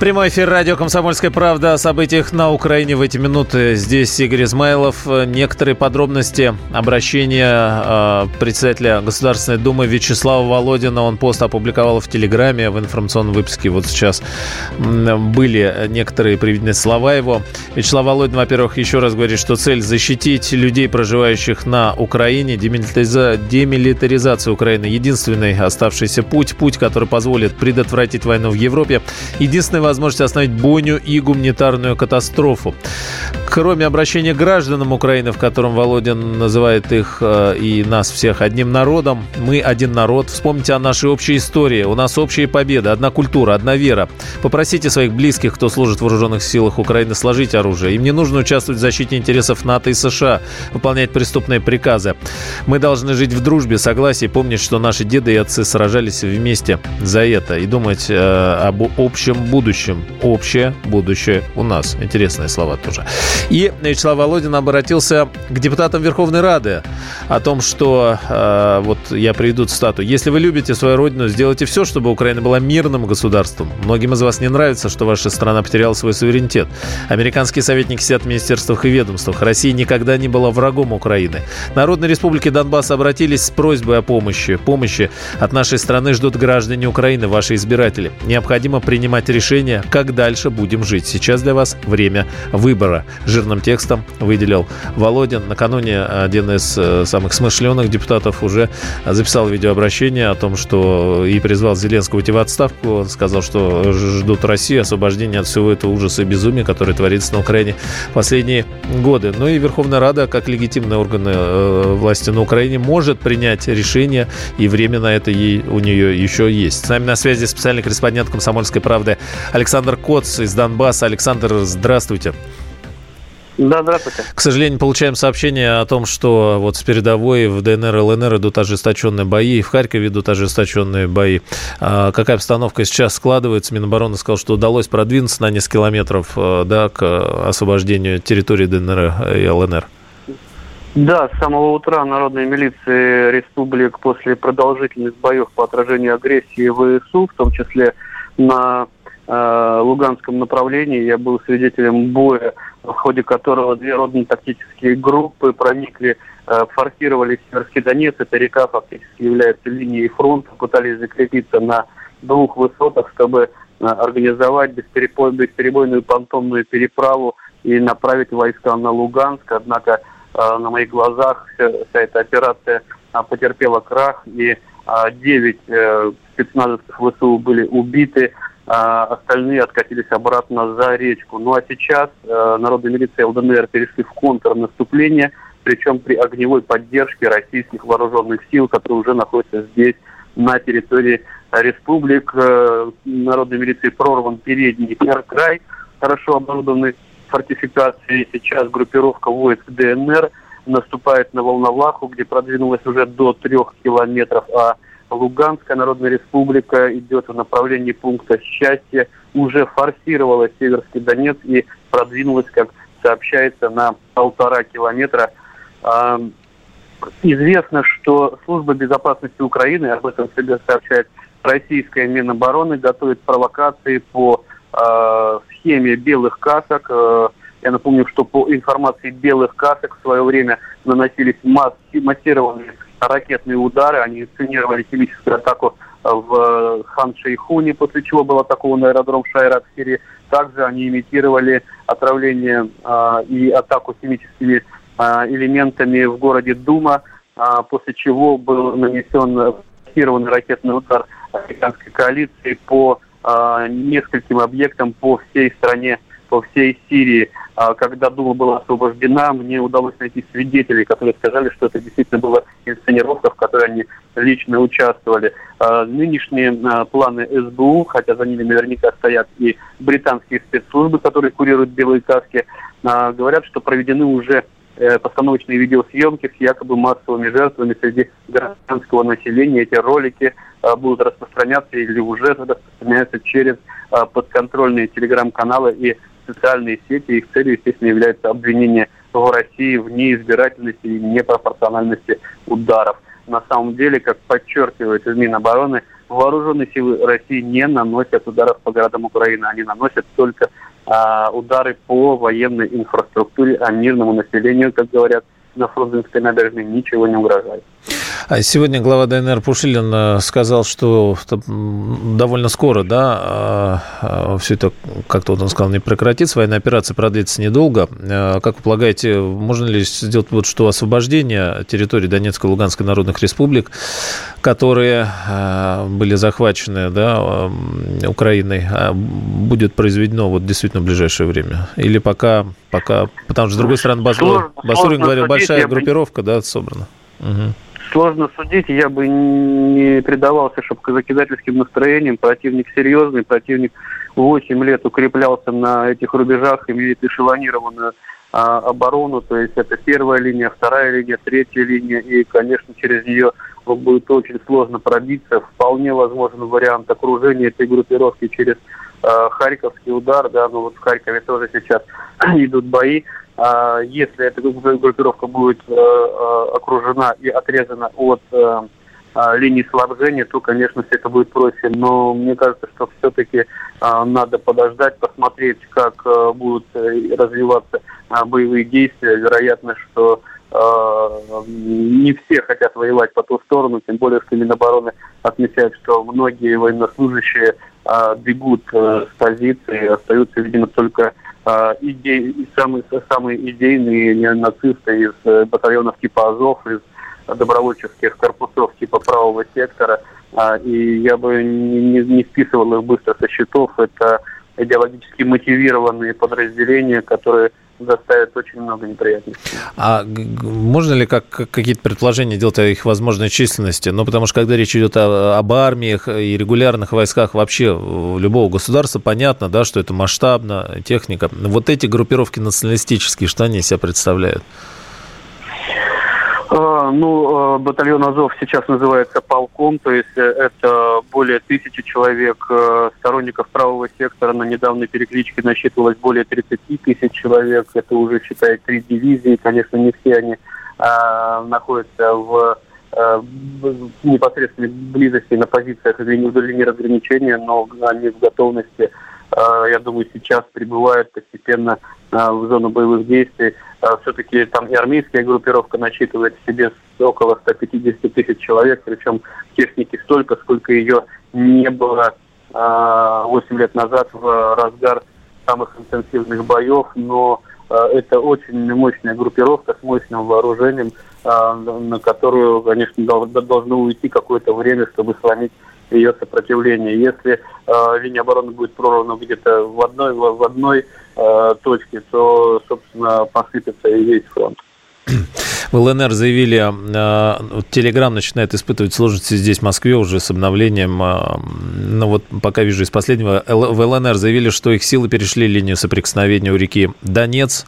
Прямой эфир радио «Комсомольская правда» о событиях на Украине в эти минуты. Здесь Игорь Измайлов. Некоторые подробности обращения э, председателя Государственной Думы Вячеслава Володина. Он пост опубликовал в Телеграме, в информационном выпуске. Вот сейчас были некоторые приведены слова его. Вячеслав Володин, во-первых, еще раз говорит, что цель защитить людей, проживающих на Украине, демилитариза... демилитаризация Украины – единственный оставшийся путь, путь, который позволит предотвратить войну в Европе. Единственный возможность остановить бойню и гуманитарную катастрофу. Кроме обращения гражданам Украины, в котором Володин называет их э, и нас всех одним народом, мы один народ. Вспомните о нашей общей истории. У нас общая победа, одна культура, одна вера. Попросите своих близких, кто служит в вооруженных силах Украины, сложить оружие. Им не нужно участвовать в защите интересов НАТО и США, выполнять преступные приказы. Мы должны жить в дружбе, согласии, помнить, что наши деды и отцы сражались вместе за это и думать э, об общем будущем будущем. Общее будущее у нас. Интересные слова тоже. И Вячеслав Володин обратился к депутатам Верховной Рады о том, что, э, вот я приведу цитату, «Если вы любите свою родину, сделайте все, чтобы Украина была мирным государством. Многим из вас не нравится, что ваша страна потеряла свой суверенитет. Американские советники сидят в министерствах и ведомствах. Россия никогда не была врагом Украины. Народные республики Донбасс обратились с просьбой о помощи. Помощи от нашей страны ждут граждане Украины, ваши избиратели. Необходимо принимать решения решение, как дальше будем жить. Сейчас для вас время выбора. Жирным текстом выделил Володин. Накануне один из э, самых смышленых депутатов уже записал видеообращение о том, что и призвал Зеленского уйти в отставку. Сказал, что ждут Россию, освобождения от всего этого ужаса и безумия, который творится на Украине последние годы. Ну и Верховная Рада, как легитимные органы э, власти на Украине, может принять решение, и время на это ей, у нее еще есть. С нами на связи специальный корреспондент «Комсомольской правды» Александр Коц из Донбасса. Александр, здравствуйте. Да, здравствуйте. К сожалению, получаем сообщение о том, что вот с передовой в ДНР и ЛНР идут ожесточенные бои, в Харькове идут ожесточенные бои. А какая обстановка сейчас складывается? Минобороны сказал, что удалось продвинуться на несколько километров э, да, к освобождению территории ДНР и ЛНР. Да, с самого утра народные милиции республик после продолжительных боев по отражению агрессии ВСУ, в том числе на Э, Луганском направлении. Я был свидетелем боя, в ходе которого две родно-тактические группы проникли, э, форсировали Северский Донец. Эта река фактически является линией фронта. Пытались закрепиться на двух высотах, чтобы э, организовать бесперебойную понтонную переправу и направить войска на Луганск. Однако на моих глазах вся, вся эта операция потерпела крах, и 9 спецназовцев ВСУ были убиты, а остальные откатились обратно за речку. Ну а сейчас э, народная милиция ЛДНР перешли в контрнаступление, причем при огневой поддержке российских вооруженных сил, которые уже находятся здесь, на территории республик. Э, народной милиции прорван передний край, хорошо оборудованный фортификацией. Сейчас группировка войск ДНР наступает на Волноваху, где продвинулась уже до трех километров, а Луганская Народная Республика идет в направлении пункта счастья, уже форсировала Северский Донец и продвинулась, как сообщается, на полтора километра. А, известно, что Служба безопасности Украины, об этом себе сообщает российская Минобороны, готовит провокации по э, схеме белых касок. Э, я напомню, что по информации белых касок в свое время наносились масс- массированные ракетные удары, они инсценировали химическую атаку в Хан-Шейхуне, после чего был атакован аэродром Шайрат в Сирии. Также они имитировали отравление э, и атаку химическими э, элементами в городе Дума, э, после чего был нанесен массированный ракетный удар американской коалиции по э, нескольким объектам по всей стране, по всей Сирии. А, когда Дума была освобождена, мне удалось найти свидетелей, которые сказали, что это действительно была инсценировка, в которой они лично участвовали. А, нынешние а, планы СБУ, хотя за ними наверняка стоят и британские спецслужбы, которые курируют белые каски, говорят, что проведены уже постановочные видеосъемки с якобы массовыми жертвами среди гражданского населения. Эти ролики будут распространяться или уже распространяются через подконтрольные телеграм-каналы и социальные сети. Их целью, естественно, является обвинение в России в неизбирательности и непропорциональности ударов. На самом деле, как подчеркивает Минобороны, вооруженные силы России не наносят ударов по городам Украины. Они наносят только а, удары по военной инфраструктуре, а мирному населению, как говорят на Фрунзенской набережной, ничего не угрожает. А сегодня глава ДНР Пушилин э, сказал, что довольно скоро, да, а, а, все это, как-то вот он сказал, не прекратится, военная операция продлится недолго. Э, как вы полагаете, можно ли сделать вот что освобождение территории Донецкой и Луганской народных республик, которые э, были захвачены, да, Украиной, будет произведено вот действительно в ближайшее время? Или пока, пока, потому что, с другой стороны, Басурин, Басурин говорил, большая группировка, да, собрана. Угу сложно судить. Я бы не предавался шапкозакидательским настроениям. Противник серьезный, противник 8 лет укреплялся на этих рубежах, имеет эшелонированную а, оборону, то есть это первая линия, вторая линия, третья линия, и, конечно, через нее будет очень сложно пробиться. Вполне возможен вариант окружения этой группировки через э, Харьковский удар, да, ну вот в Харькове тоже сейчас идут бои. А, если эта группировка будет э, э, окружена и отрезана от э, а, линии снабжения, то, конечно, все это будет проще. Но мне кажется, что все-таки а, надо подождать, посмотреть, как будут развиваться боевые действия. Вероятно, что не все хотят воевать по ту сторону, тем более, что Минобороны отмечает, что многие военнослужащие бегут с позиции, остаются, видимо, только а, идей, самые, самые идейные нацисты из э, батальонов типа Азов, из добровольческих корпусов типа правого сектора. А, и я бы не, не списывал их быстро со счетов. Это идеологически мотивированные подразделения, которые заставит очень много неприятностей. А можно ли как, какие-то предположения делать о их возможной численности? Ну, потому что когда речь идет о, об армиях и регулярных войсках вообще любого государства, понятно, да, что это масштабно, техника. Вот эти группировки националистические, что они из себя представляют? А, ну, а, батальон Азов сейчас называется полком, то есть э, это более тысячи человек э, сторонников правого сектора. На недавней перекличке насчитывалось более 30 тысяч человек. Это уже, считай, три дивизии. Конечно, не все они а, находятся в, а, непосредственной близости на позициях линии, линии разграничения, но они в готовности а, я думаю, сейчас прибывают постепенно в зону боевых действий. А, Все-таки там и армейская группировка насчитывает в себе около 150 тысяч человек, причем техники столько, сколько ее не было 8 лет назад в разгар самых интенсивных боев, но это очень мощная группировка с мощным вооружением, на которую, конечно, должно уйти какое-то время, чтобы сломить ее сопротивление. Если линия обороны будет прорвана где-то в одной, в одной э, точке, то, собственно, посыпется и весь фронт. В ЛНР заявили, э, Телеграм начинает испытывать сложности здесь, в Москве, уже с обновлением. Ну вот пока вижу из последнего, в ЛНР заявили, что их силы перешли линию соприкосновения у реки Донец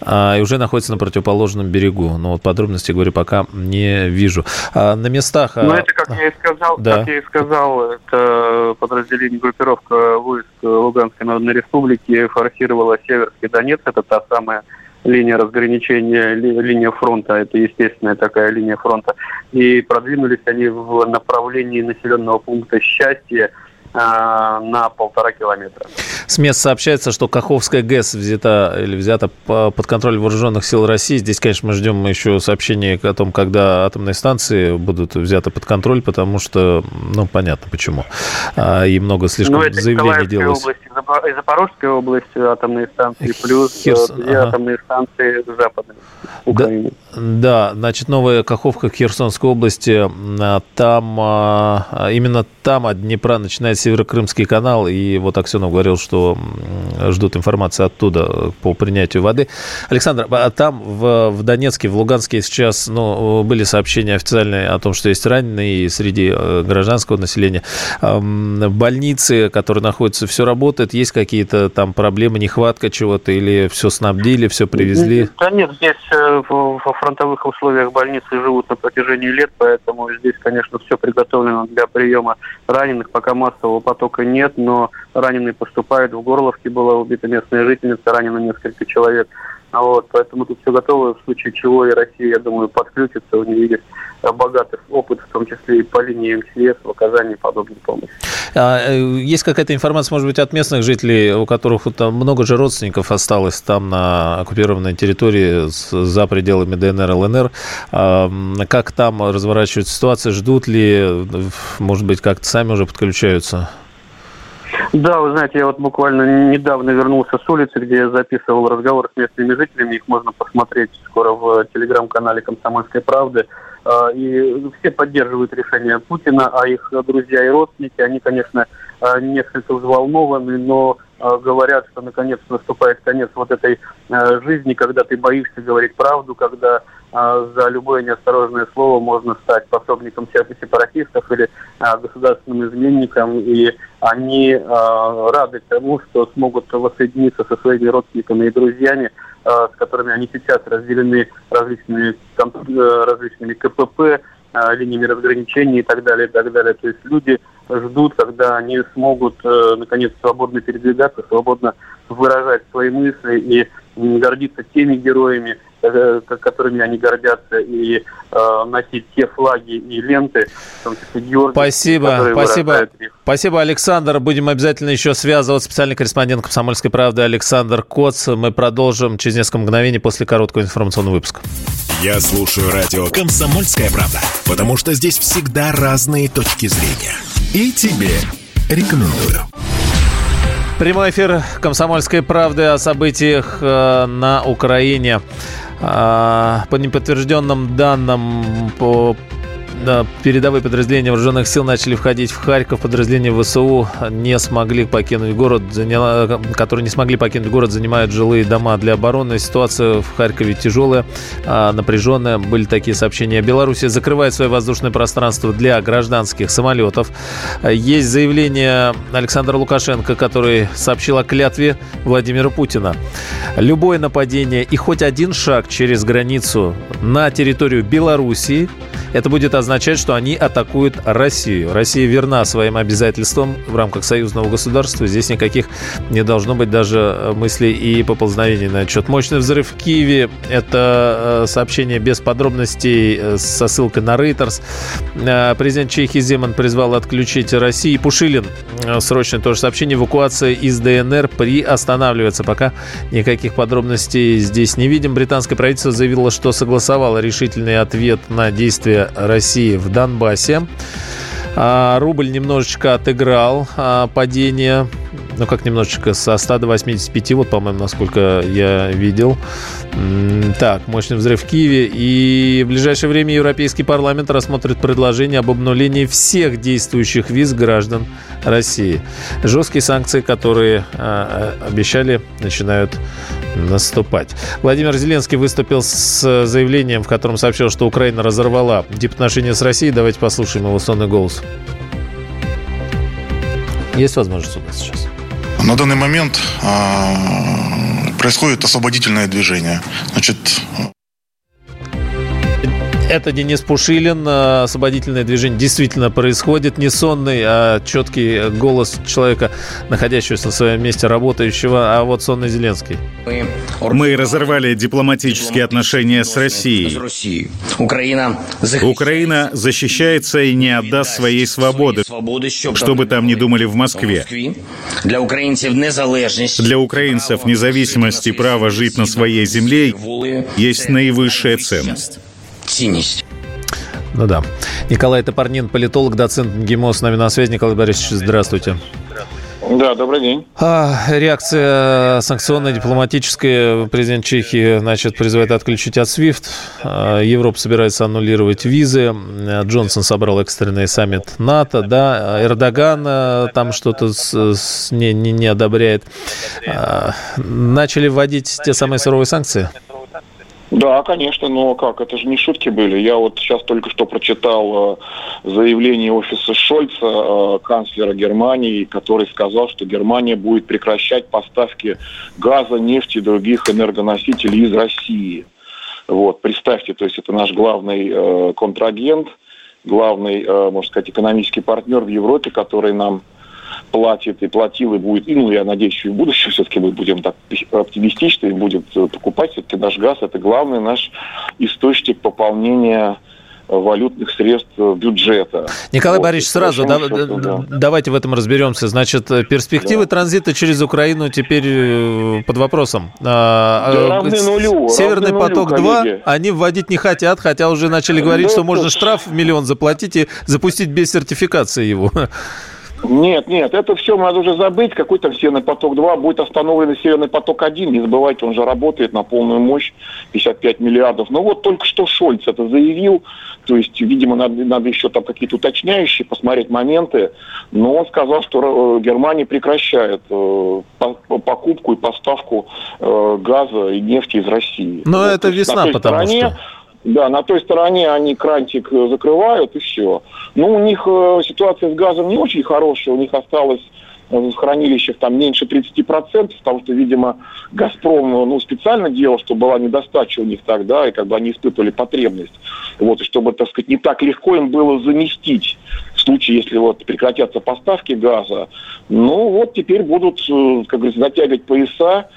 и уже находится на противоположном берегу. Но вот подробности, говорю, пока не вижу. А на местах... А, ну, это, как я и сказал, да. как я и сказал, это подразделение группировка войск Луганской Народной Республики форсировала Северский Донец. Это та самая линия разграничения, ли, линия фронта, это естественная такая линия фронта. И продвинулись они в направлении населенного пункта Счастье, а, на полтора километра. С мест сообщается, что Каховская ГЭС взята или взята под контроль вооруженных сил России. Здесь, конечно, мы ждем еще сообщения о том, когда атомные станции будут взяты под контроль, потому что, ну, понятно почему. А, и много слишком ну, заявлений делалось. область, и Запорожская область атомные станции, плюс Херсон, две ага. атомные станции западной Украины. Да, Да, значит, Новая Каховка в Херсонской области. А, там, а, именно там от Днепра начинает Северокрымский канал. И вот Аксенов говорил, что ждут информации оттуда по принятию воды. Александр, а там в, в Донецке, в Луганске сейчас ну, были сообщения официальные о том, что есть раненые среди э, гражданского населения. В больнице, которые находятся, все работает? Есть какие-то там проблемы, нехватка чего-то? Или все снабдили, все привезли? Да нет, здесь э, во фронтовых условиях больницы живут на протяжении лет, поэтому здесь, конечно, все приготовлено для приема раненых. Пока массового потока нет, но раненые поступают. В Горловке была убита местная жительница, ранено несколько человек. Вот, поэтому тут все готово, в случае чего и Россия, я думаю, подключится, у нее есть богатый опыт, в том числе и по линии МЧС в оказании подобной помощи. А, э, есть какая-то информация, может быть, от местных жителей, у которых там много же родственников осталось там на оккупированной территории за пределами ДНР, ЛНР. А, как там разворачивается ситуация? Ждут ли, может быть, как-то сами уже подключаются? Да, вы знаете, я вот буквально недавно вернулся с улицы, где я записывал разговор с местными жителями. Их можно посмотреть скоро в телеграм-канале «Комсомольской правды». А, и все поддерживают решение Путина, а их друзья и родственники, они, конечно, а, несколько взволнованы, но говорят, что наконец наступает конец вот этой жизни, когда ты боишься говорить правду, когда за любое неосторожное слово можно стать пособником сепаратистов или государственным изменником, и они рады тому, что смогут воссоединиться со своими родственниками и друзьями, с которыми они сейчас разделены различными, э, различными КПП, э, линиями разграничений и так далее, и так далее. То есть люди ждут, когда они смогут, э, наконец, свободно передвигаться, свободно выражать свои мысли и гордиться теми героями, Э, которыми они гордятся, и э, носить те флаги и ленты, в том числе Георгий, Спасибо, спасибо. Спасибо, Александр. Будем обязательно еще связываться. Специальный корреспондент «Комсомольской правды» Александр Коц. Мы продолжим через несколько мгновений после короткого информационного выпуска. Я слушаю радио «Комсомольская правда», потому что здесь всегда разные точки зрения. И тебе рекомендую. Прямой эфир «Комсомольской правды» о событиях э, на Украине. А, по неподтвержденным данным, по передовые подразделения вооруженных сил начали входить в Харьков. Подразделения ВСУ не смогли покинуть город, которые не смогли покинуть город, занимают жилые дома для обороны. Ситуация в Харькове тяжелая, а, напряженная. Были такие сообщения. Беларусь закрывает свое воздушное пространство для гражданских самолетов. Есть заявление Александра Лукашенко, который сообщил о клятве Владимира Путина. Любое нападение и хоть один шаг через границу на территорию Белоруссии – это будет означать, что они атакуют Россию. Россия верна своим обязательствам в рамках союзного государства. Здесь никаких не должно быть даже мыслей и поползновений на отчет. Мощный взрыв в Киеве. Это э, сообщение без подробностей э, со ссылкой на Рейтерс. Э, президент Чехии Земан призвал отключить Россию. Пушилин. Срочное тоже сообщение. Эвакуация из ДНР приостанавливается. Пока никаких подробностей здесь не видим. Британское правительство заявило, что согласовало решительный ответ на действия России в Донбассе. А, рубль немножечко отыграл а, падение, ну как немножечко, со 100 до 85, вот, по-моему, насколько я видел. Так, мощный взрыв в Киеве. И в ближайшее время Европейский парламент рассмотрит предложение об обнулении всех действующих виз граждан России. Жесткие санкции, которые а, обещали, начинают наступать. Владимир Зеленский выступил с заявлением, в котором сообщил, что Украина разорвала дипотношения с Россией. Давайте послушаем его сонный голос. Есть возможность у нас сейчас? На данный момент э, происходит освободительное движение. Значит, это Денис Пушилин. Э, освободительное движение действительно происходит. Не сонный, а четкий голос человека, находящегося на своем месте, работающего. А вот сонный Зеленский. Мы разорвали дипломатические отношения с Россией. Украина, Украина защищается и не отдаст своей свободы, что бы там ни думали в Москве. Для украинцев незалежность, для украинцев независимость и право жить на своей земле есть наивысшая ценность ценность. Ну да. Николай Топорнин, политолог, доцент МГИМО, с нами на связи. Николай Борисович, здравствуйте. Да, добрый день. А, реакция санкционная, дипломатическая. Президент Чехии, значит, призывает отключить от SWIFT. А, Европа собирается аннулировать визы. Джонсон собрал экстренный саммит НАТО, да. Эрдоган а, там что-то с, с, не, не, не одобряет. А, начали вводить те самые суровые санкции? Да, конечно, но как, это же не шутки были. Я вот сейчас только что прочитал э, заявление офиса Шольца, э, канцлера Германии, который сказал, что Германия будет прекращать поставки газа, нефти и других энергоносителей из России. Вот, представьте, то есть это наш главный э, контрагент, главный, э, можно сказать, экономический партнер в Европе, который нам платит и платил, и будет, и, ну, я надеюсь, и в будущем все-таки мы будем так оптимистичны и будет э, покупать все-таки наш газ. Это главный наш источник пополнения э, валютных средств э, бюджета. Николай вот, Борисович, сразу да, счету, да. давайте в этом разберемся. Значит, перспективы да. транзита через Украину теперь под вопросом. А, да, равны нулю. Северный равны поток-2 они вводить не хотят, хотя уже начали говорить, да, что можно штраф в миллион заплатить и запустить без сертификации его. Нет, нет, это все надо уже забыть. Какой там Северный поток-2 будет остановлен Северный поток-1. Не забывайте, он же работает на полную мощь, 55 миллиардов. Ну вот только что Шольц это заявил. То есть, видимо, надо, надо еще там какие-то уточняющие, посмотреть моменты. Но он сказал, что э, Германия прекращает э, покупку и поставку э, газа и нефти из России. Но вот, это весна, потому стороне, что... Да, на той стороне они крантик закрывают и все. Но у них э, ситуация с газом не очень хорошая, у них осталось э, в хранилищах там меньше 30%, потому что, видимо, «Газпром» ну, специально делал, чтобы была недостача у них тогда, и как бы они испытывали потребность. Вот, и чтобы, так сказать, не так легко им было заместить в случае, если вот прекратятся поставки газа. Ну, вот теперь будут, как говорится, затягивать пояса,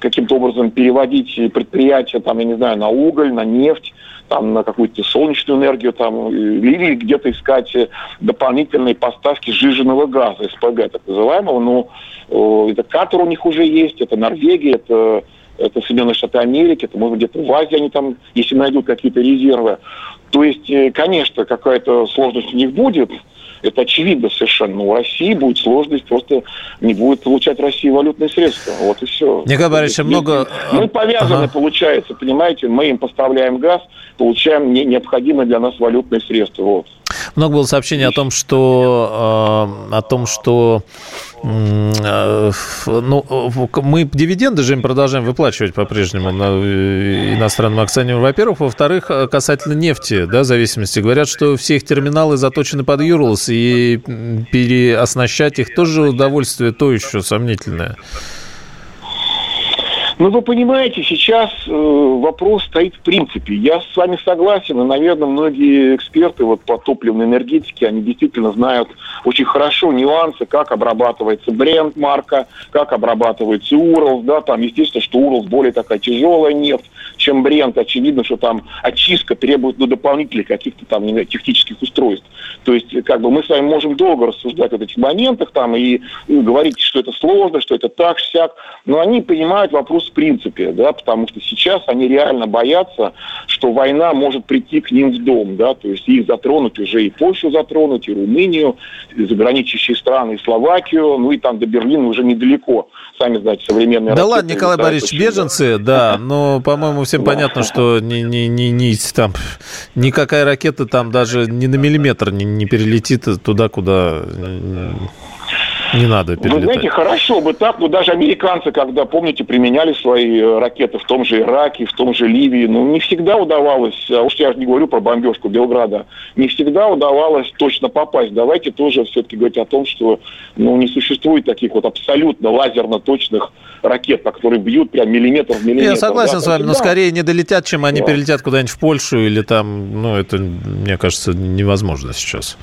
каким-то образом переводить предприятия, там, я не знаю, на уголь, на нефть, там, на какую-то солнечную энергию, там, или где-то искать дополнительные поставки сжиженного газа, СПГ так называемого. Ну, э, это Катар у них уже есть, это Норвегия, это это Соединенные Штаты Америки, это, может быть, где-то в Азии они там, если найдут какие-то резервы. То есть, э, конечно, какая-то сложность у них будет, это очевидно совершенно. Но у России будет сложность, просто не будет получать Россия валютные средства. Вот и все. Николай Борисович, много... Мы повязаны, ага. получается, понимаете, мы им поставляем газ, получаем необходимые для нас валютные средства. Вот. Много было сообщений о том, что, э, о том, что э, ну, мы дивиденды же им продолжаем выплачивать по-прежнему э, иностранным акционерам, во-первых. Во-вторых, касательно нефти, да, зависимости. Говорят, что все их терминалы заточены под Юрлс, и переоснащать их тоже удовольствие то еще сомнительное. Ну, вы понимаете, сейчас э, вопрос стоит в принципе. Я с вами согласен, и, наверное, многие эксперты вот, по топливной энергетике, они действительно знают очень хорошо нюансы, как обрабатывается бренд марка, как обрабатывается Уралс, да, там, естественно, что Уралс более такая тяжелая нефть, чем бренд. Очевидно, что там очистка требует ну, дополнительных каких-то там технических устройств. То есть, как бы мы с вами можем долго рассуждать о этих моментах там и, и говорить, что это сложно, что это так, сяк, но они понимают вопрос в принципе, да, потому что сейчас они реально боятся, что война может прийти к ним в дом, да, то есть их затронуть уже и Польшу затронуть, и Румынию, и заграничащие страны, и Словакию, ну и там до Берлина уже недалеко, сами знаете, современные Да ладно, Николай Борисович, беженцы, да, но, по-моему, всем понятно, что ни, ни, ни, ни, там, никакая ракета там даже ни на миллиметр не, не перелетит туда, куда не надо перелетать. Вы знаете, хорошо бы так, но даже американцы, когда, помните, применяли свои э, ракеты в том же Ираке, в том же Ливии, ну, не всегда удавалось, а уж я же не говорю про бомбежку Белграда, не всегда удавалось точно попасть. Давайте тоже все-таки говорить о том, что ну, не существует таких вот абсолютно лазерно точных ракет, которые бьют прям миллиметр в миллиметр. Я согласен да, с вами, но да. скорее не долетят, чем они да. перелетят куда-нибудь в Польшу или там, ну, это, мне кажется, невозможно сейчас.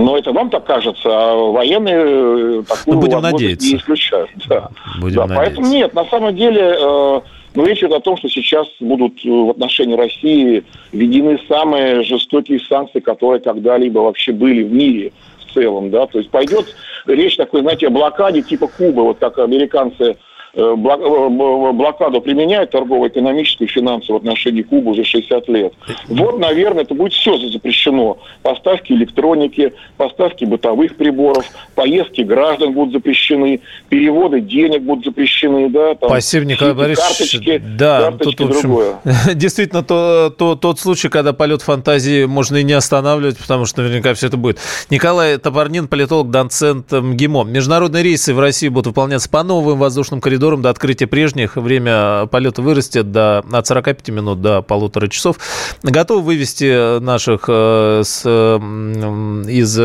Но это вам так кажется, а военные э, такую ну, будем надеяться. не исключают. Да. Будем да, надеяться. Поэтому нет, на самом деле, э, ну, речь идет о том, что сейчас будут э, в отношении России введены самые жестокие санкции, которые когда-либо вообще были в мире в целом, да, то есть пойдет речь такой, знаете, о блокаде типа Кубы, вот как американцы блокаду применяют торгово-экономическую, финансовую в отношении Кубы уже 60 лет. Вот, наверное, это будет все запрещено. Поставки электроники, поставки бытовых приборов, поездки граждан будут запрещены, переводы денег будут запрещены, да, там, Спасибо, Николай Борисович. Карточки, да, карточки, тут, в общем, другое. действительно, то, то, тот случай, когда полет фантазии можно и не останавливать, потому что наверняка все это будет. Николай Топорнин, политолог, доцент МГИМО. Международные рейсы в России будут выполняться по новым воздушным коридорам до открытия прежних. Время полета вырастет до, от 45 минут до полутора часов. Готовы вывести наших э, с, из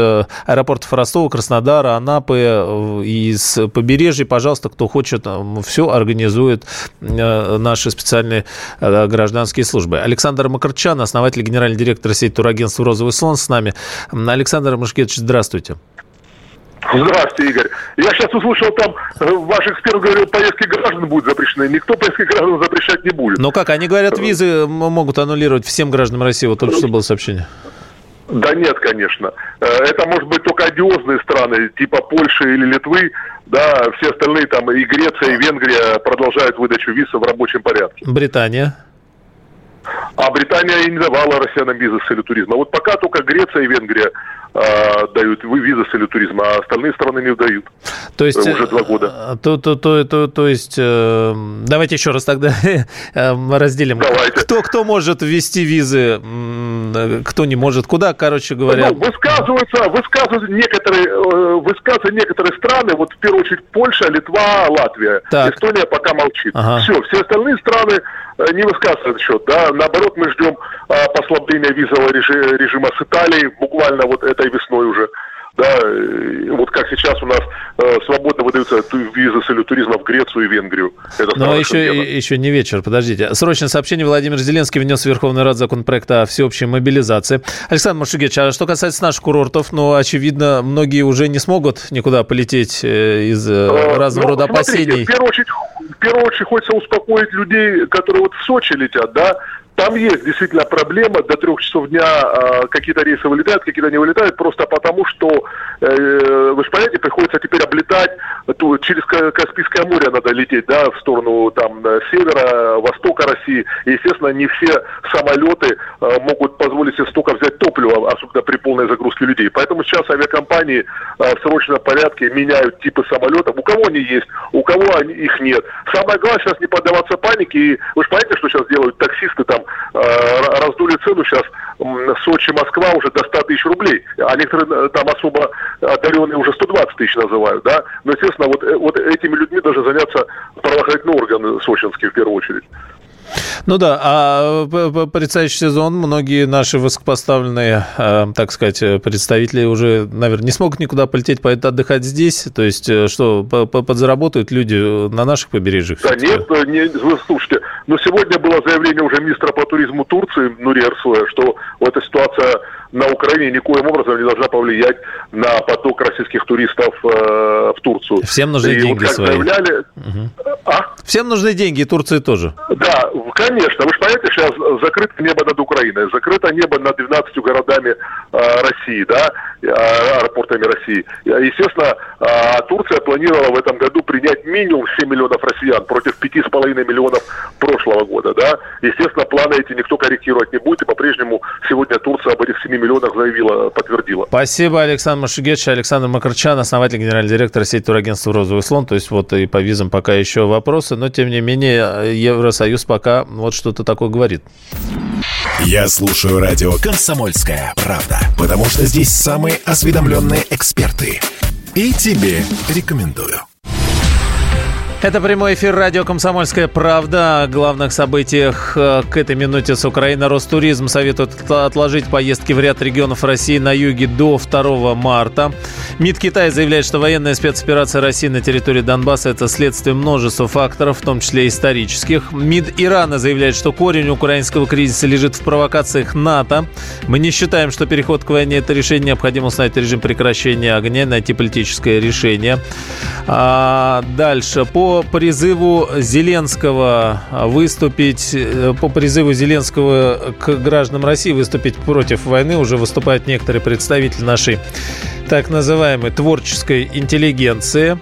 аэропортов Ростова, Краснодара, Анапы, э, из побережья. Пожалуйста, кто хочет, все организует э, наши специальные гражданские службы. Александр Макарчан, основатель, генеральный директор сети турагентства «Розовый слон» с нами. Александр Машкетович, здравствуйте. Здравствуйте, Игорь. Я сейчас услышал, там э, ваш эксперт говорил, поездки граждан будут запрещены. Никто поездки граждан запрещать не будет. Но как? Они говорят, визы могут аннулировать всем гражданам России. Вот только что было сообщение. Да нет, конечно. Э, это может быть только одиозные страны, типа Польши или Литвы. Да, все остальные там и Греция, и Венгрия продолжают выдачу визы в рабочем порядке. Британия? А Британия и не давала россиянам визы с целью туризма. Вот пока только Греция и Венгрия э, дают визы с целью туризма, а остальные страны не дают. То есть уже два года. Э, то, то, то, то, то есть э, давайте еще раз тогда э, разделим. Давайте. Кто кто может ввести визы, кто не может, куда, короче говоря. Ну, высказываются, высказывают некоторые, э, высказывают некоторые страны, вот в первую очередь Польша, Литва, Латвия, так. Эстония пока молчит. Ага. Все, все остальные страны Э, не высказывает счет. Да? Наоборот, мы ждем а, послабления визового режима с Италией буквально вот этой весной уже. Да, вот как сейчас у нас э, свободно выдаются визы с туризма в Грецию и Венгрию. Это Но еще, еще не вечер, подождите. Срочное сообщение. Владимир Зеленский внес в Верховный Рад законопроект о всеобщей мобилизации. Александр Машугевич, а что касается наших курортов, ну, очевидно, многие уже не смогут никуда полететь э, из э, разного ну, рода смотрите, опасений. В первую, очередь, в первую очередь хочется успокоить людей, которые вот в Сочи летят, да, там есть действительно проблема, до трех часов дня э, какие-то рейсы вылетают, какие-то не вылетают, просто потому что, э, вы же понимаете, приходится теперь облетать, то, через Каспийское море надо лететь, да, в сторону там севера, востока России. И, естественно, не все самолеты э, могут позволить себе столько взять топлива, особенно при полной загрузке людей. Поэтому сейчас авиакомпании э, в срочном порядке меняют типы самолетов. У кого они есть, у кого они, их нет. Самое главное сейчас не поддаваться панике. И вы же понимаете, что сейчас делают таксисты там Э, раздули цену сейчас Сочи, Москва уже до 100 тысяч рублей, а некоторые э, там особо одаренные уже 120 тысяч называют, да, но, естественно, вот, э, вот этими людьми должны заняться правоохранительные органы сочинские в первую очередь. Ну да, а предстоящий сезон многие наши высокопоставленные, э, так сказать, представители уже, наверное, не смогут никуда полететь, поэтому отдыхать здесь. То есть э, что, подзаработают люди на наших побережьях? Да нет, не, вы слушайте, но сегодня было заявление уже министра по туризму Турции Нури Эрсуя, что эта ситуация на Украине никоим образом не должна повлиять на поток российских туристов э, в Турцию. Всем нужны и деньги вот, свои. Заявляли... Угу. А? Всем нужны деньги, и Турции тоже. Да, конечно. Вы же понимаете, сейчас закрыто небо над Украиной, закрыто небо над 12 городами э, России, да, э, аэропортами России. Естественно, э, Турция планировала в этом году принять минимум 7 миллионов россиян против 5,5 миллионов прошлого года, да. Естественно, планы эти никто корректировать не будет, и по-прежнему сегодня Турция об этих 7 миллионах заявила, подтвердила. Спасибо, Александр Машугетович. Александр Макарчан, основатель, генеральный директор сети турагентства «Розовый слон». То есть вот и по визам пока еще вопросы, но тем не менее Евросоюз пока вот что-то такое говорит. Я слушаю радио «Комсомольская правда», потому что здесь самые осведомленные эксперты. И тебе рекомендую. Это прямой эфир радио «Комсомольская правда». О главных событиях э, к этой минуте с Украины. Ростуризм советует отложить поездки в ряд регионов России на юге до 2 марта. МИД Китая заявляет, что военная спецоперация России на территории Донбасса – это следствие множества факторов, в том числе исторических. МИД Ирана заявляет, что корень украинского кризиса лежит в провокациях НАТО. Мы не считаем, что переход к войне – это решение. Необходимо установить режим прекращения огня, найти политическое решение. А дальше. По призыву Зеленского выступить, э, по призыву Зеленского к гражданам России выступить против войны уже выступают некоторые представители нашей так называемой творческой интеллигенции.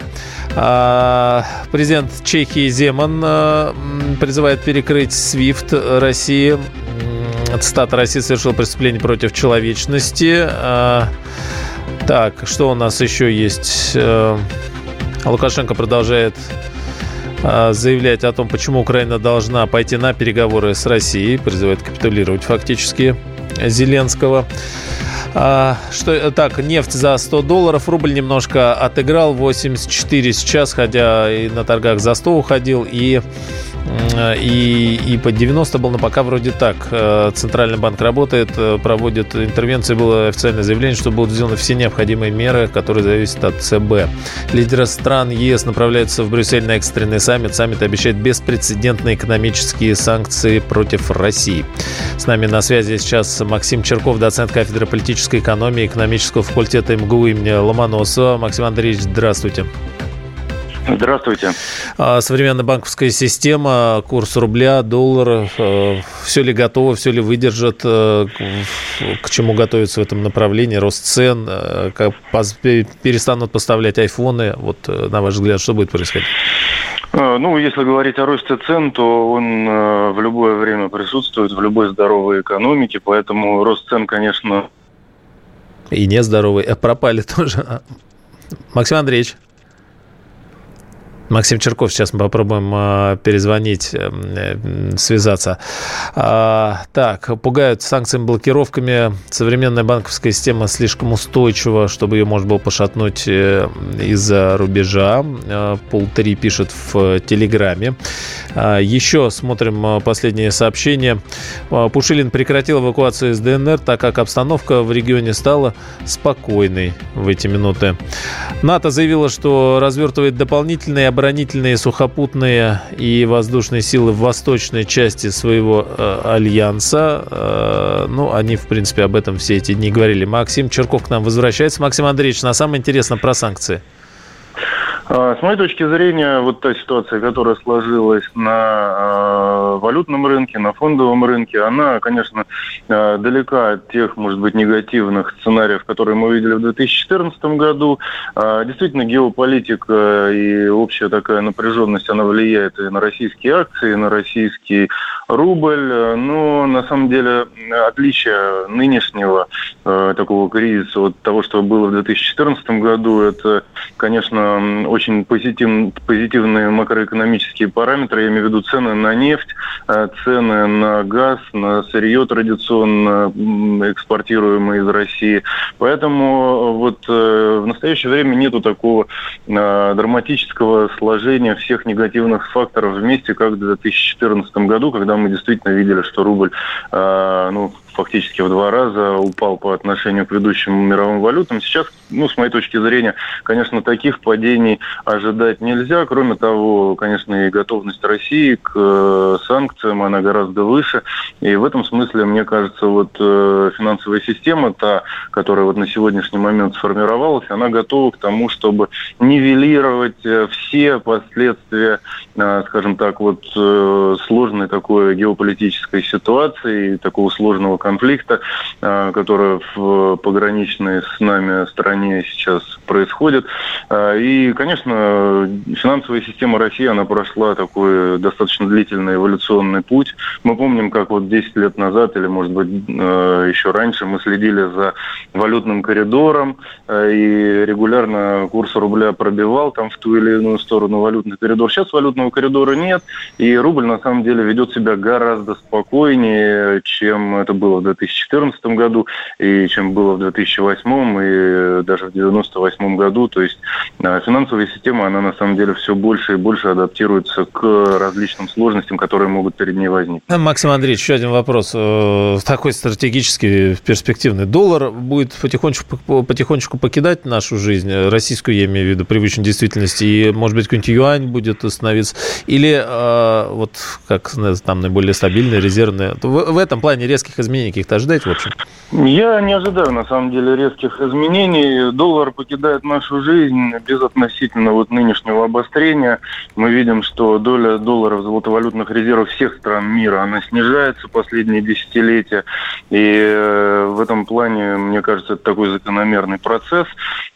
А, президент Чехии Земан а, призывает перекрыть SWIFT России. Цитата «Россия совершила преступление против человечности». А, так, что у нас еще есть? Лукашенко продолжает заявлять о том, почему Украина должна пойти на переговоры с Россией, призывает капитулировать фактически Зеленского. А, что, так, нефть за 100 долларов, рубль немножко отыграл, 84 сейчас, хотя и на торгах за 100 уходил, и и, и по 90 был, но пока вроде так. Э, Центральный банк работает, э, проводит интервенции. Было официальное заявление, что будут сделаны все необходимые меры, которые зависят от ЦБ. Лидеры стран ЕС направляются в Брюссель на экстренный саммит. Саммит обещает беспрецедентные экономические санкции против России. С нами на связи сейчас Максим Черков, доцент кафедры политической экономии экономического факультета МГУ имени Ломоносова. Максим Андреевич, здравствуйте. Здравствуйте. А, современная банковская система, курс рубля, доллара, э, все ли готово, все ли выдержат, э, к чему готовится в этом направлении, рост цен, э, как перестанут поставлять айфоны, вот на ваш взгляд, что будет происходить? Ну, если говорить о росте цен, то он в любое время присутствует в любой здоровой экономике, поэтому рост цен, конечно... И нездоровый, а пропали тоже. Максим Андреевич. Максим Черков, сейчас мы попробуем э, перезвонить, э, связаться. А, так, пугают санкциями, блокировками. Современная банковская система слишком устойчива, чтобы ее можно было пошатнуть э, из-за рубежа. Пол 3 пишет в Телеграме. А, еще смотрим последнее сообщение. Пушилин прекратил эвакуацию из ДНР, так как обстановка в регионе стала спокойной в эти минуты. НАТО заявило, что развертывает дополнительные оборонительные сухопутные и воздушные силы в восточной части своего э, альянса. Э, ну, они, в принципе, об этом все эти дни говорили. Максим Черков к нам возвращается. Максим Андреевич, на самое интересное про санкции. А, с моей точки зрения, вот та ситуация, которая сложилась на э, валютном рынке, на фондовом рынке, она, конечно, э, далека от тех, может быть, негативных сценариев, которые мы видели в 2014 году. Э, действительно, геополитика и общая такая напряженность, она влияет и на российские акции, и на российский рубль. Но, на самом деле, отличие нынешнего э, такого кризиса от того, что было в 2014 году, это, конечно, очень позитив, позитивные макроэкономические параметры, я имею в виду цены на нефть, э, цены на газ, на сырье традиционно экспортируемое из России. Поэтому э, вот э, в настоящее время нету такого драматического сложения всех негативных факторов вместе, как в 2014 году, когда мы действительно видели, что рубль ну, фактически в два раза упал по отношению к ведущим мировым валютам. Сейчас, ну, с моей точки зрения, конечно, таких падений ожидать нельзя. Кроме того, конечно, и готовность России к э, санкциям, она гораздо выше. И в этом смысле, мне кажется, вот э, финансовая система, та, которая вот на сегодняшний момент сформировалась, она готова к тому, чтобы нивелировать э, все последствия, скажем так, вот сложной такой геополитической ситуации, такого сложного конфликта, а, которая в пограничной с нами стране сейчас происходит. А, и, конечно, финансовая система России, она прошла такой достаточно длительный эволюционный путь. Мы помним, как вот 10 лет назад, или, может быть, а, еще раньше, мы следили за валютным коридором, и регулярно курс рубля пробивал там в ту или иную сторону валютный коридор. Сейчас валютного коридора нет, и рубль на самом деле ведет себя гораздо спокойнее, чем это было в 2014 году, и чем было в 2008 и даже в 1998 году. То есть а, финансовая система, она на самом деле все больше и больше адаптируется к различным сложностям, которые могут перед ней возникнуть. Максим Андреевич, еще один вопрос. Э, такой стратегический, перспективный. Доллар будет потихонечку, потихонечку покидать нашу жизнь, российскую, я имею в виду, привычную действительность, и, может быть, какой-нибудь юань будет становиться? Или э, вот как там наиболее стабильный, резервный? В, в этом плане резких изменений изменений каких-то ожидаете, в общем? Я не ожидаю, на самом деле, резких изменений. Доллар покидает нашу жизнь без относительно вот нынешнего обострения. Мы видим, что доля долларов в золотовалютных резервах всех стран мира, она снижается последние десятилетия. И э, в этом плане, мне кажется, это такой закономерный процесс.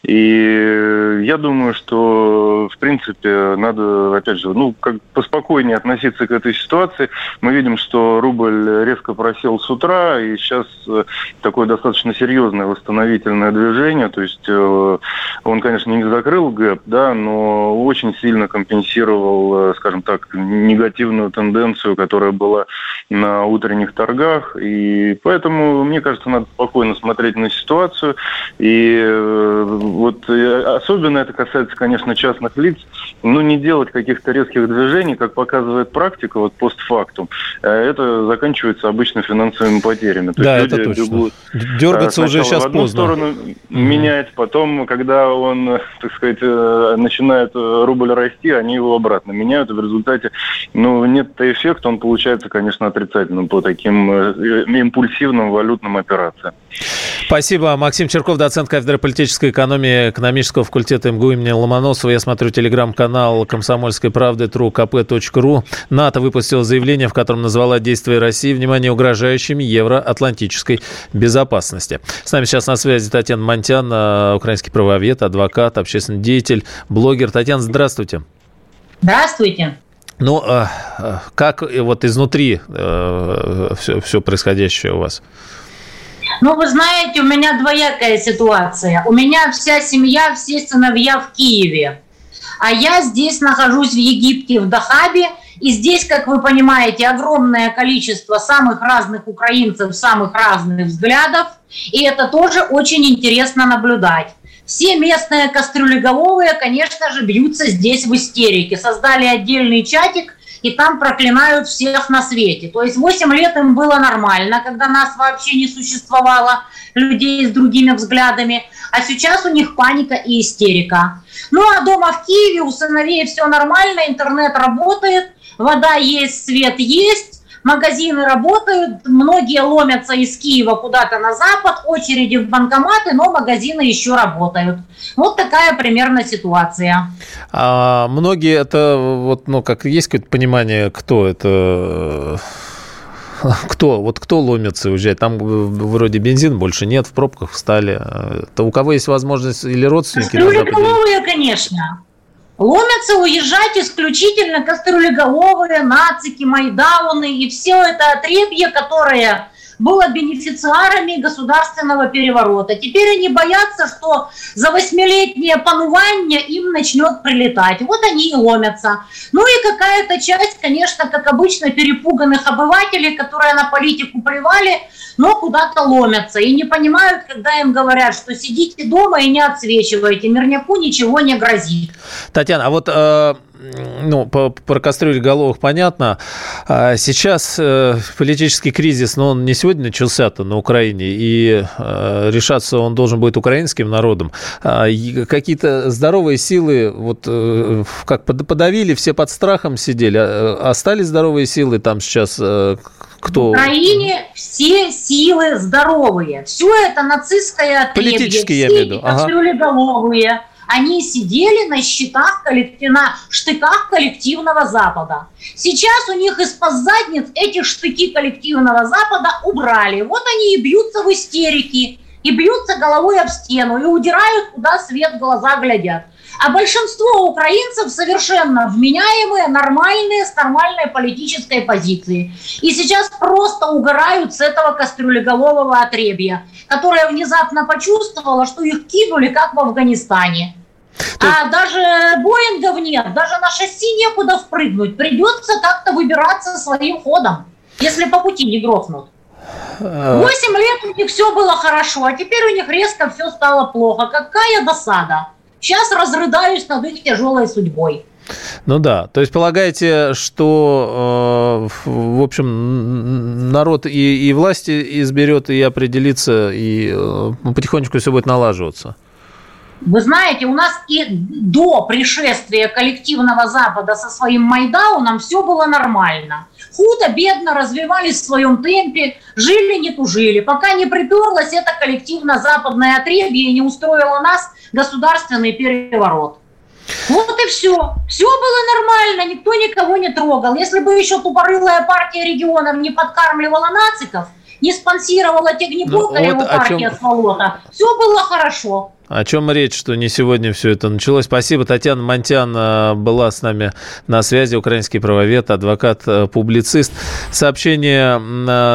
И я думаю, что в принципе, надо, опять же, ну, как поспокойнее относиться к этой ситуации. Мы видим, что рубль резко просел с утра, и сейчас э, такое достаточно серьезное восстановительное движение. То есть э, он, конечно, не закрыл гэп, да, но очень сильно компенсировал, э, скажем так, негативную тенденцию, которая была на утренних торгах. И поэтому, мне кажется, надо спокойно смотреть на ситуацию. И вот особенно это касается, конечно, частных лиц, ну, не делать каких-то резких движений, как показывает практика, вот постфактум, это заканчивается обычно финансовыми потерями. То да, есть это точно. Бегут, Дергаться э, уже сейчас в одну поздно. сторону mm-hmm. менять, потом, когда он, так сказать, э, начинает рубль расти, они его обратно меняют, и в результате, ну, нет-то эффекта, он получается, конечно, отрицательным по таким импульсивным валютным операциям. Спасибо. Максим Черков, доцент кафедры политической экономии экономического факультета МГУ имени Ломоносова. Я смотрю телеграм-канал «Комсомольской правды» trukp.ru. НАТО выпустило заявление, в котором назвала действия России, внимание, угрожающими евроатлантической безопасности. С нами сейчас на связи Татьяна Монтян, э, украинский правовед, адвокат, общественный деятель, блогер. Татьяна, здравствуйте. Здравствуйте. Ну, э, э, как вот изнутри все, все происходящее у вас? Ну, вы знаете, у меня двоякая ситуация. У меня вся семья, все сыновья в Киеве. А я здесь нахожусь в Египте, в Дахабе. И здесь, как вы понимаете, огромное количество самых разных украинцев, самых разных взглядов. И это тоже очень интересно наблюдать. Все местные кастрюлеголовые, конечно же, бьются здесь в истерике. Создали отдельный чатик – и там проклинают всех на свете. То есть 8 лет им было нормально, когда нас вообще не существовало, людей с другими взглядами, а сейчас у них паника и истерика. Ну а дома в Киеве у сыновей все нормально, интернет работает, вода есть, свет есть, магазины работают, многие ломятся из Киева куда-то на запад, очереди в банкоматы, но магазины еще работают. Вот такая примерно ситуация. А многие это вот, ну, как есть какое-то понимание, кто это кто, вот кто ломится уезжает? Там вроде бензин больше нет, в пробках встали. То у кого есть возможность или родственники? Ну, конечно. Ломятся уезжать исключительно кастрюлеголовые, нацики, майдауны и все это отребье, которое было бенефициарами государственного переворота. Теперь они боятся, что за восьмилетнее панувание им начнет прилетать. Вот они и ломятся. Ну и какая-то часть, конечно, как обычно, перепуганных обывателей, которые на политику плевали, но куда-то ломятся и не понимают, когда им говорят, что сидите дома и не отсвечивайте, мирняку ничего не грозит. Татьяна, а вот э, ну, по, про кастрюли головых понятно. А сейчас э, политический кризис, но он не сегодня начался-то на Украине, и э, решаться он должен будет украинским народом. А, какие-то здоровые силы, вот э, как подавили, все под страхом сидели, а, остались здоровые силы там сейчас э, кто? В Украине все силы здоровые. Все это нацистское отребье. Политические, я имею в виду. Ага они сидели на счетах, на штыках коллективного Запада. Сейчас у них из-под задниц эти штыки коллективного Запада убрали. Вот они и бьются в истерике, и бьются головой об стену, и удирают, куда свет глаза глядят. А большинство украинцев совершенно вменяемые, нормальные, с нормальной политической позицией. И сейчас просто угорают с этого кастрюлеголового отребья, которое внезапно почувствовало, что их кинули, как в Афганистане. То... А даже Боингов нет, даже на шасси некуда впрыгнуть. Придется как-то выбираться своим ходом, если по пути не грохнут. А. Восемь лет у них все было хорошо, а теперь у них резко все стало плохо. Какая досада. Сейчас разрыдаюсь над их тяжелой судьбой. Ну да, то есть полагаете, что, э, в общем, народ и, и власти изберет, и определится, и э, потихонечку все будет налаживаться? Вы знаете, у нас и до пришествия коллективного Запада со своим Майдауном все было нормально. Худо-бедно развивались в своем темпе, жили не тужили, пока не приперлось это коллективно-западное отребье и не устроило нас государственный переворот. Вот и все. Все было нормально, никто никого не трогал. Если бы еще тупорылая партия регионов не подкармливала нациков, не спонсировала Тегнебока, ну, вот его партия чем... Сволота, все было хорошо. О чем речь, что не сегодня все это началось? Спасибо. Татьяна Монтян э, была с нами на связи, украинский правовед, адвокат, э, публицист. Сообщение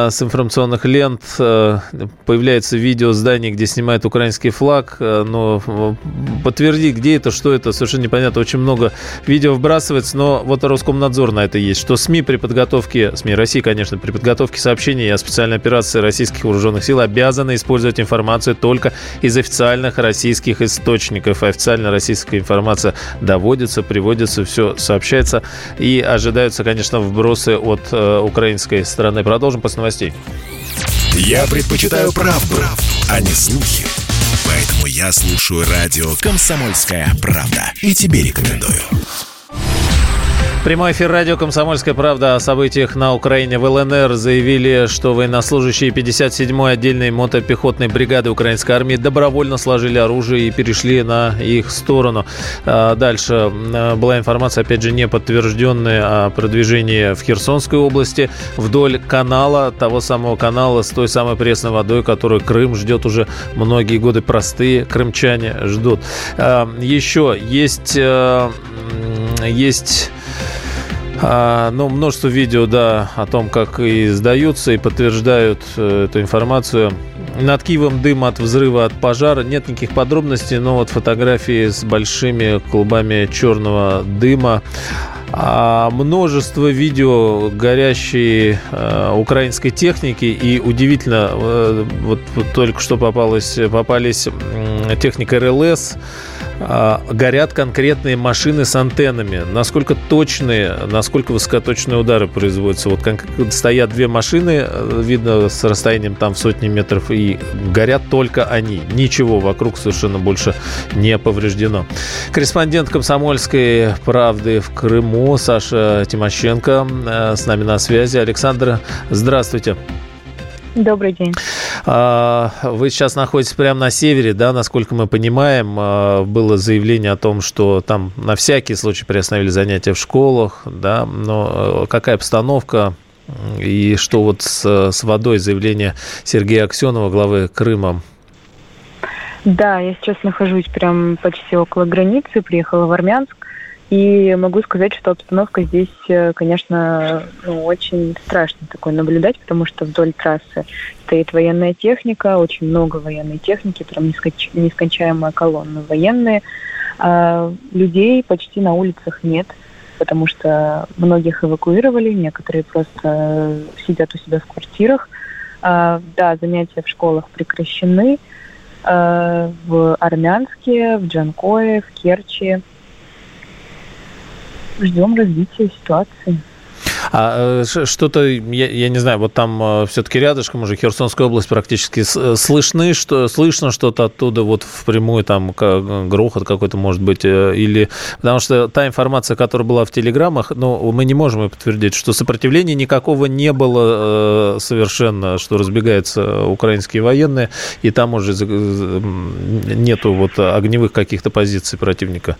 с информационных лент. Появляется видео здания, где снимает украинский флаг. Но подтверди, где это, что это, совершенно непонятно. Очень много видео вбрасывается, но вот Роскомнадзор на это есть. Что СМИ при подготовке, СМИ России, конечно, при подготовке сообщений о специальной операции российских вооруженных сил обязаны использовать информацию только из официальных российских источников. Официально российская информация доводится, приводится, все сообщается. И ожидаются, конечно, вбросы от э, украинской стороны. Продолжим после новостей. Я предпочитаю правду, правду, а не слухи. Поэтому я слушаю радио «Комсомольская правда». И тебе рекомендую. Прямой эфир радио «Комсомольская правда» о событиях на Украине. В ЛНР заявили, что военнослужащие 57-й отдельной мотопехотной бригады украинской армии добровольно сложили оружие и перешли на их сторону. А дальше а, была информация, опять же, не подтвержденная о продвижении в Херсонской области вдоль канала, того самого канала с той самой пресной водой, которую Крым ждет уже многие годы. Простые крымчане ждут. А, еще есть есть а, ну, множество видео, да, о том, как и сдаются, и подтверждают э, эту информацию. Над Киевом дым от взрыва, от пожара. Нет никаких подробностей, но вот фотографии с большими клубами черного дыма. А множество видео горящей э, украинской техники и удивительно э, вот, вот только что попалось попались э, техника РЛС горят конкретные машины с антеннами. Насколько точные, насколько высокоточные удары производятся. Вот стоят две машины, э, видно с расстоянием там в сотни метров, и горят только они. Ничего вокруг совершенно больше не повреждено. Корреспондент «Комсомольской правды» в Крыму Саша Тимощенко э, с нами на связи. Александр, здравствуйте. Добрый день. А, вы сейчас находитесь прямо на севере, да, насколько мы понимаем. А, было заявление о том, что там на всякий случай приостановили занятия в школах, да, но э, какая обстановка и что вот с, с водой заявление Сергея Аксенова, главы Крыма? Да, я сейчас нахожусь прям почти около границы, приехала в Армянск. И могу сказать, что обстановка здесь, э, конечно, ну, очень страшно такое наблюдать, потому что вдоль трассы стоит военная техника, очень много военной техники, прям несконч... нескончаемая колонна военные. А людей почти на улицах нет, потому что многих эвакуировали, некоторые просто сидят у себя в квартирах. А, да, занятия в школах прекращены. А, в Армянске, в Джанкое, в Керчи – ждем развития ситуации. А э, что-то, я, я не знаю, вот там э, все-таки рядышком уже Херсонская область практически э, слышны, что слышно что-то оттуда вот впрямую там грохот какой-то может быть или потому что та информация, которая была в телеграммах, ну мы не можем ее подтвердить, что сопротивления никакого не было совершенно, что разбегаются украинские военные и там уже нету вот огневых каких-то позиций противника.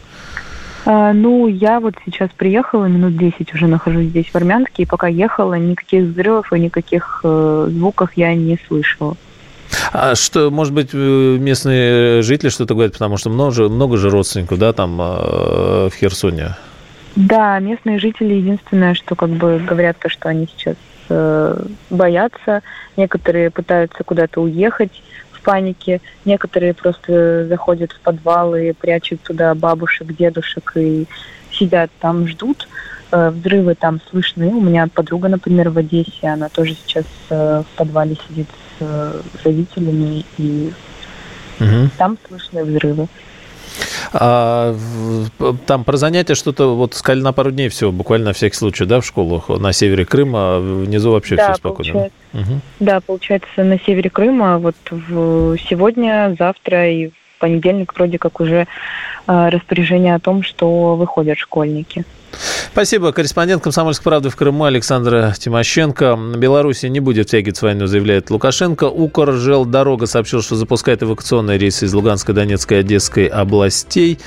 А, ну, я вот сейчас приехала, минут 10 уже нахожусь здесь в Армянске, и пока ехала, никаких взрывов и никаких э, звуков я не слышала. А что, может быть, э, местные жители что-то говорят, потому что много, много же родственников, да, там э, в Херсоне? Да, местные жители единственное, что как бы говорят то, что они сейчас э, боятся, некоторые пытаются куда-то уехать, в панике. Некоторые просто заходят в подвалы, прячут туда бабушек, дедушек и сидят там, ждут. Э, взрывы там слышны. У меня подруга, например, в Одессе, она тоже сейчас э, в подвале сидит с э, родителями, и угу. там слышны взрывы. А, там про занятия что-то вот сказали на пару дней всего, буквально на всякий случай, да, в школах на севере Крыма, а внизу вообще да, все спокойно. Получается, угу. Да, получается, на севере Крыма вот в, сегодня, завтра и в понедельник вроде как уже э, распоряжение о том, что выходят школьники. Спасибо. Корреспондент «Комсомольской правды» в Крыму Александра Тимощенко. Беларусь не будет втягивать войну, заявляет Лукашенко. Укр жел дорога сообщил, что запускает эвакуационные рейсы из Луганской, Донецкой и Одесской областей.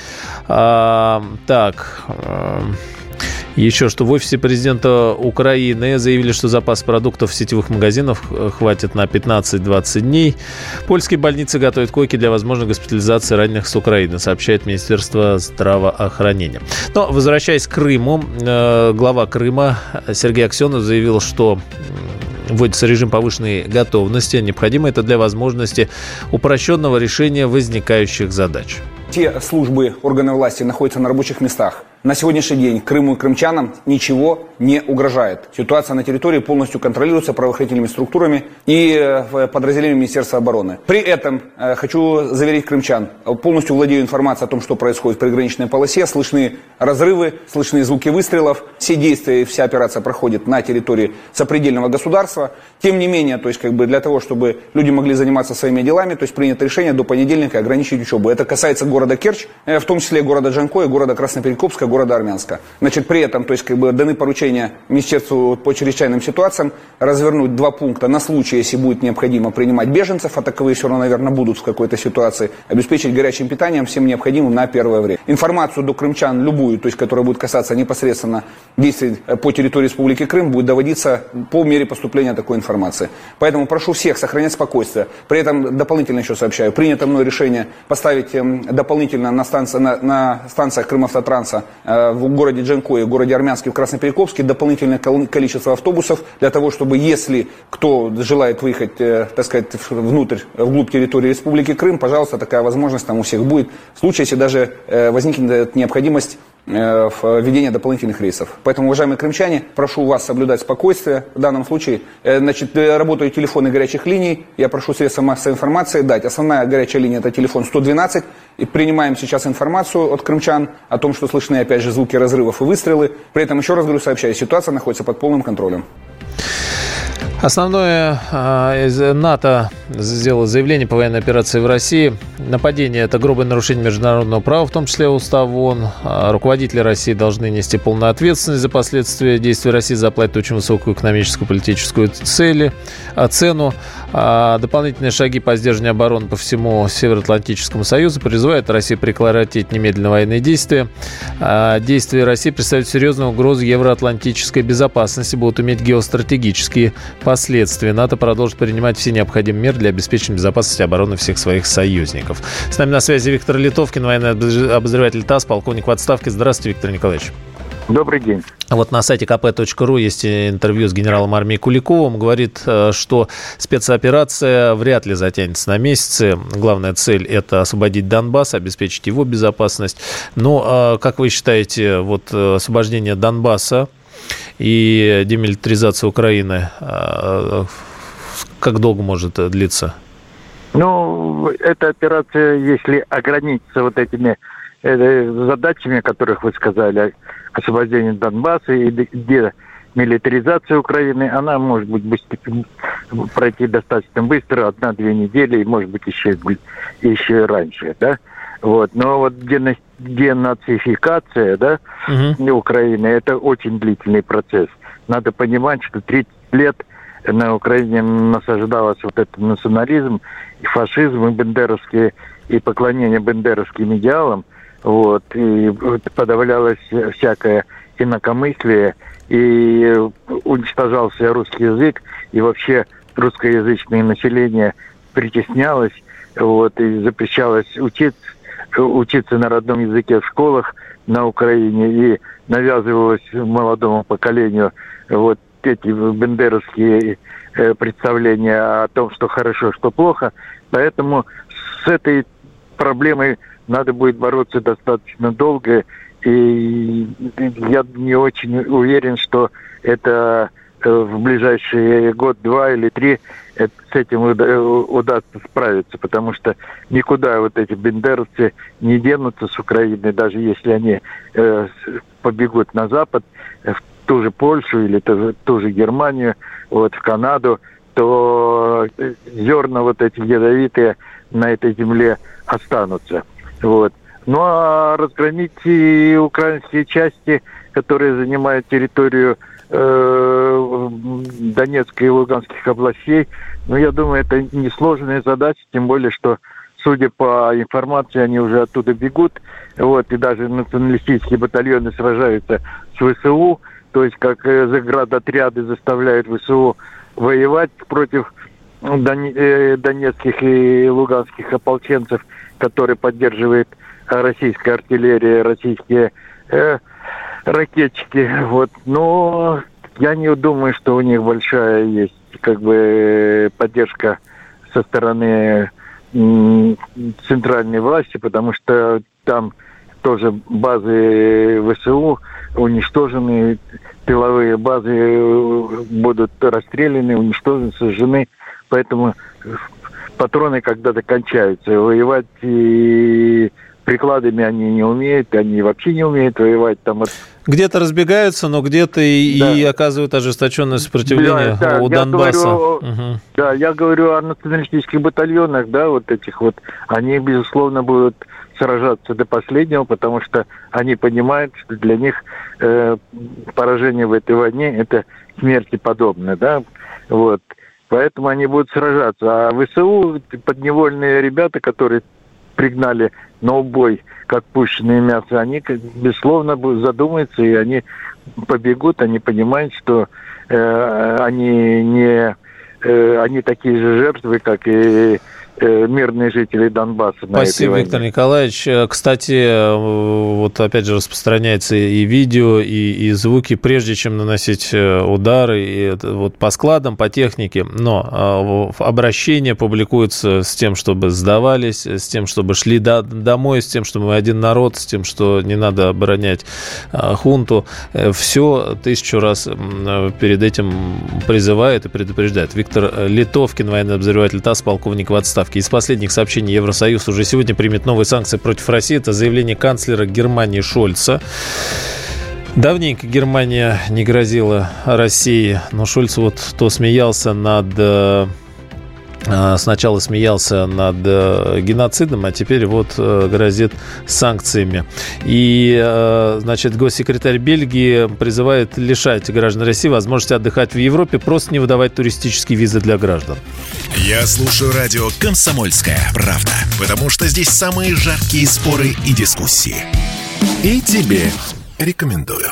А, так, а, Еще что в офисе президента Украины заявили, что запас продуктов в сетевых магазинах хватит на 15-20 дней. Польские больницы готовят койки для возможной госпитализации раненых с Украины, сообщает Министерство здравоохранения. Но, возвращаясь к Крыму, э, глава Крыма Сергей Аксенов заявил, что вводится режим повышенной готовности. Необходимо это для возможности упрощенного решения возникающих задач. Те службы, органы власти находятся на рабочих местах – на сегодняшний день Крыму и крымчанам ничего не угрожает. Ситуация на территории полностью контролируется правоохранительными структурами и э, подразделениями Министерства обороны. При этом э, хочу заверить крымчан, полностью владею информацией о том, что происходит в приграничной полосе. Слышны разрывы, слышны звуки выстрелов. Все действия, вся операция проходит на территории сопредельного государства. Тем не менее, то есть как бы для того, чтобы люди могли заниматься своими делами, то есть принято решение до понедельника ограничить учебу. Это касается города Керчь, э, в том числе города Джанко и города Красноперекопска, города Армянска. Значит, при этом, то есть, как бы даны поручения Министерству по чрезвычайным ситуациям развернуть два пункта на случай, если будет необходимо принимать беженцев, а таковые все равно, наверное, будут в какой-то ситуации, обеспечить горячим питанием всем необходимым на первое время. Информацию до крымчан любую, то есть, которая будет касаться непосредственно действий по территории Республики Крым, будет доводиться по мере поступления такой информации. Поэтому прошу всех сохранять спокойствие. При этом дополнительно еще сообщаю, принято мной решение поставить эм, дополнительно на, станции, на, на станциях Крымавтотранса Э, в городе Джанкое, в городе Армянске, в Красноперекопске дополнительное количество автобусов для того, чтобы если кто желает выехать, э, так сказать, внутрь, вглубь территории Республики Крым, пожалуйста, такая возможность там у всех будет. В случае, если даже э, возникнет необходимость Э, введения дополнительных рейсов. Поэтому, уважаемые крымчане, прошу вас соблюдать спокойствие. В данном случае, э, значит, э, работают телефоны горячих линий. Я прошу средства массовой информации дать. Основная горячая линия – это телефон 112. И принимаем сейчас информацию от крымчан о том, что слышны, опять же, звуки разрывов и выстрелы. При этом, еще раз говорю, сообщаю, ситуация находится под полным контролем. Основное а, из НАТО сделало заявление по военной операции в России. Нападение – это грубое нарушение международного права, в том числе Устава ООН. А, руководители России должны нести полную ответственность за последствия действий России, заплатить очень высокую экономическую политическую цели, а, цену. Дополнительные шаги по сдержанию обороны по всему Североатлантическому Союзу призывают Россию прекратить немедленно военные действия. Действия России представляют серьезную угрозу евроатлантической безопасности, будут иметь геостратегические последствия последствия. НАТО продолжит принимать все необходимые меры для обеспечения безопасности и обороны всех своих союзников. С нами на связи Виктор Литовкин, военный обозреватель ТАСС, полковник в отставке. Здравствуйте, Виктор Николаевич. Добрый день. Вот на сайте kp.ru есть интервью с генералом армии Куликовым. Говорит, э, что спецоперация вряд ли затянется на месяцы. Главная цель – это освободить Донбасс, обеспечить его безопасность. Но, э, как вы считаете, вот э, освобождение Донбасса и демилитаризация Украины, а, как долго может длиться? Ну, эта операция, если ограничиться вот этими э, задачами, которых вы сказали, освобождение Донбасса и демилитаризация Украины, она может быть быстро, пройти достаточно быстро, одна-две недели, и может быть еще, еще раньше, да? Вот. Но вот денацификация да, угу. Украины – это очень длительный процесс. Надо понимать, что 30 лет на Украине насаждалось вот этот национализм, и фашизм, и бендеровские, и поклонение бендеровским идеалам, вот, и подавлялось всякое инакомыслие, и уничтожался русский язык, и вообще русскоязычное население притеснялось, вот, и запрещалось учиться, учиться на родном языке в школах на Украине и навязывалось молодому поколению вот эти бендеровские э, представления о том, что хорошо, что плохо. Поэтому с этой проблемой надо будет бороться достаточно долго. И я не очень уверен, что это в ближайшие год, два или три с этим удастся справиться, потому что никуда вот эти бендеровцы не денутся с Украины, даже если они э, побегут на Запад, в ту же Польшу или ту, же Германию, вот в Канаду, то э, зерна вот эти ядовитые на этой земле останутся. Вот. Ну а разгромить и украинские части, которые занимают территорию Э, Донецкой и Луганских областей. Но я думаю, это несложная задача, тем более, что судя по информации, они уже оттуда бегут. Вот, и даже националистические батальоны сражаются с ВСУ. То есть, как э, заградотряды заставляют ВСУ воевать против э, донецких и луганских ополченцев, которые поддерживает российская артиллерия, российские ракетчики. Вот. Но я не думаю, что у них большая есть как бы поддержка со стороны центральной власти, потому что там тоже базы ВСУ уничтожены, тыловые базы э, будут расстреляны, уничтожены, сожжены. Поэтому патроны когда-то кончаются. Воевать и прикладами они не умеют, они вообще не умеют воевать. Там Где-то разбегаются, но где-то и, да. и оказывают ожесточенное сопротивление да, да, у Донбасса. Говорю, угу. Да, я говорю о националистических батальонах, да, вот этих вот. Они, безусловно, будут сражаться до последнего, потому что они понимают, что для них э, поражение в этой войне это смерти подобное, да, вот. Поэтому они будут сражаться. А ВСУ подневольные ребята, которые пригнали на убой, как пущенное мясо, они, безусловно, задумаются, и они побегут, они понимают, что э, они не э, они такие же жертвы, как и мирные жители Донбасса. Спасибо, Виктор Николаевич. Э, кстати, э, вот опять же распространяется и видео, и, и звуки, прежде чем наносить удары, и вот по складам, по технике. Но обращения публикуются с тем, чтобы сдавались, с тем, чтобы шли до, домой, с тем, что мы один народ, с тем, что не надо оборонять хунту. Все тысячу раз перед этим призывает и предупреждает. Виктор Литовкин, военный обозреватель ТАСС, полковник в отставке поставки. Из последних сообщений Евросоюз уже сегодня примет новые санкции против России. Это заявление канцлера Германии Шольца. Давненько Германия не грозила России, но Шольц вот то смеялся над э, сначала смеялся над э, геноцидом, а теперь вот э, грозит санкциями. И, э, значит, госсекретарь Бельгии призывает лишать граждан России возможности отдыхать в Европе, просто не выдавать туристические визы для граждан. Я слушаю радио «Комсомольская правда», потому что здесь самые жаркие споры и дискуссии. И тебе рекомендую.